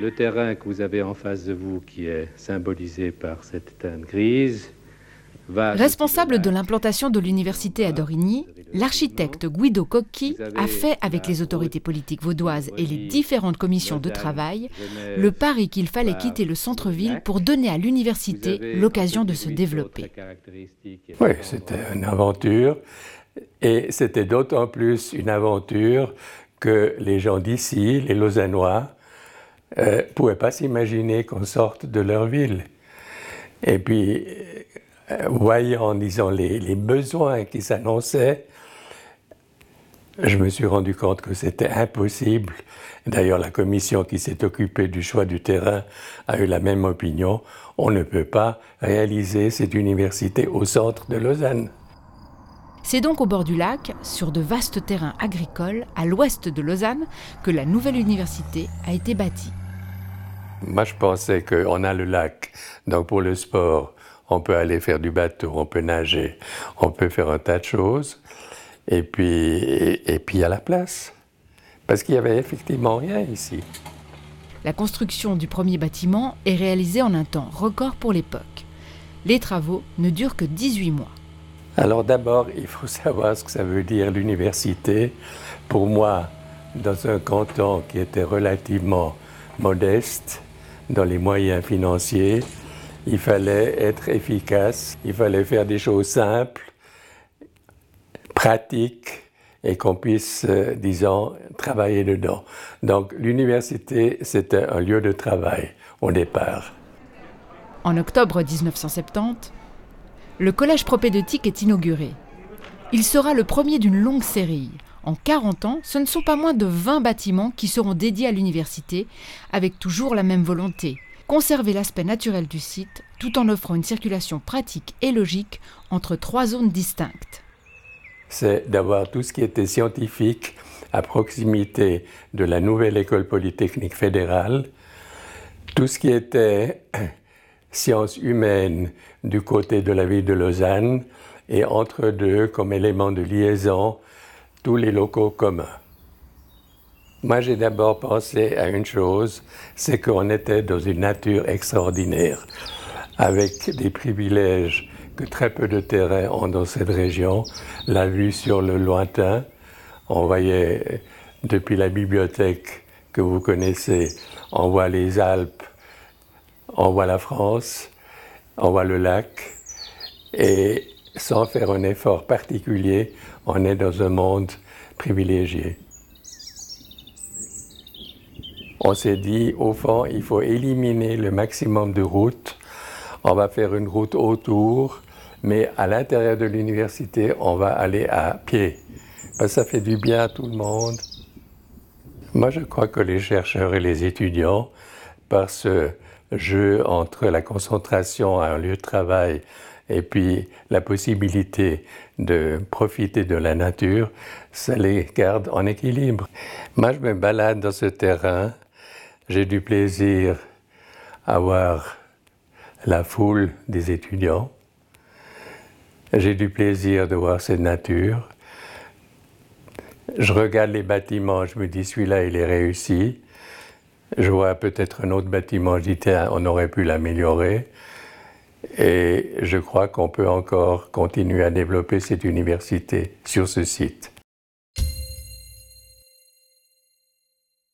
Le terrain que vous avez en face de vous, qui est symbolisé par cette teinte grise, Responsable de l'implantation de l'université à Dorigny, l'architecte Guido Cocchi a fait avec les autorités politiques vaudoises et les différentes commissions de travail le pari qu'il fallait quitter le centre-ville pour donner à l'université l'occasion de se développer. Oui, c'était une aventure et c'était d'autant plus une aventure que les gens d'ici, les Lausannois, ne euh, pouvaient pas s'imaginer qu'on sorte de leur ville. Et puis, euh, voyant, disons, les, les besoins qui s'annonçaient, je me suis rendu compte que c'était impossible. D'ailleurs, la commission qui s'est occupée du choix du terrain a eu la même opinion. On ne peut pas réaliser cette université au centre de Lausanne. C'est donc au bord du lac, sur de vastes terrains agricoles, à l'ouest de Lausanne, que la nouvelle université a été bâtie. Moi, je pensais qu'on a le lac, donc pour le sport, on peut aller faire du bateau, on peut nager, on peut faire un tas de choses. Et puis, et, puis il y a la place. Parce qu'il y avait effectivement rien ici. La construction du premier bâtiment est réalisée en un temps record pour l'époque. Les travaux ne durent que 18 mois. Alors d'abord, il faut savoir ce que ça veut dire l'université. Pour moi, dans un canton qui était relativement modeste dans les moyens financiers, il fallait être efficace, il fallait faire des choses simples, pratiques et qu'on puisse, euh, disons, travailler dedans. Donc l'université, c'était un lieu de travail au départ. En octobre 1970, le collège propédeutique est inauguré. Il sera le premier d'une longue série. En 40 ans, ce ne sont pas moins de 20 bâtiments qui seront dédiés à l'université, avec toujours la même volonté, conserver l'aspect naturel du site tout en offrant une circulation pratique et logique entre trois zones distinctes. C'est d'avoir tout ce qui était scientifique à proximité de la nouvelle école polytechnique fédérale, tout ce qui était sciences humaines du côté de la ville de Lausanne et entre deux, comme élément de liaison, tous les locaux communs. Moi, j'ai d'abord pensé à une chose, c'est qu'on était dans une nature extraordinaire, avec des privilèges que très peu de terrains ont dans cette région, la vue sur le lointain, on voyait depuis la bibliothèque que vous connaissez, on voit les Alpes, on voit la France, on voit le lac, et sans faire un effort particulier, on est dans un monde privilégié on s'est dit, au fond, il faut éliminer le maximum de routes. On va faire une route autour, mais à l'intérieur de l'université, on va aller à pied. Que ça fait du bien à tout le monde. Moi, je crois que les chercheurs et les étudiants, par ce jeu entre la concentration à un lieu de travail et puis la possibilité de profiter de la nature, ça les garde en équilibre. Moi, je me balade dans ce terrain j'ai du plaisir à voir la foule des étudiants. J'ai du plaisir de voir cette nature. Je regarde les bâtiments, je me dis celui-là, il est réussi. Je vois peut-être un autre bâtiment, je dis on aurait pu l'améliorer. Et je crois qu'on peut encore continuer à développer cette université sur ce site.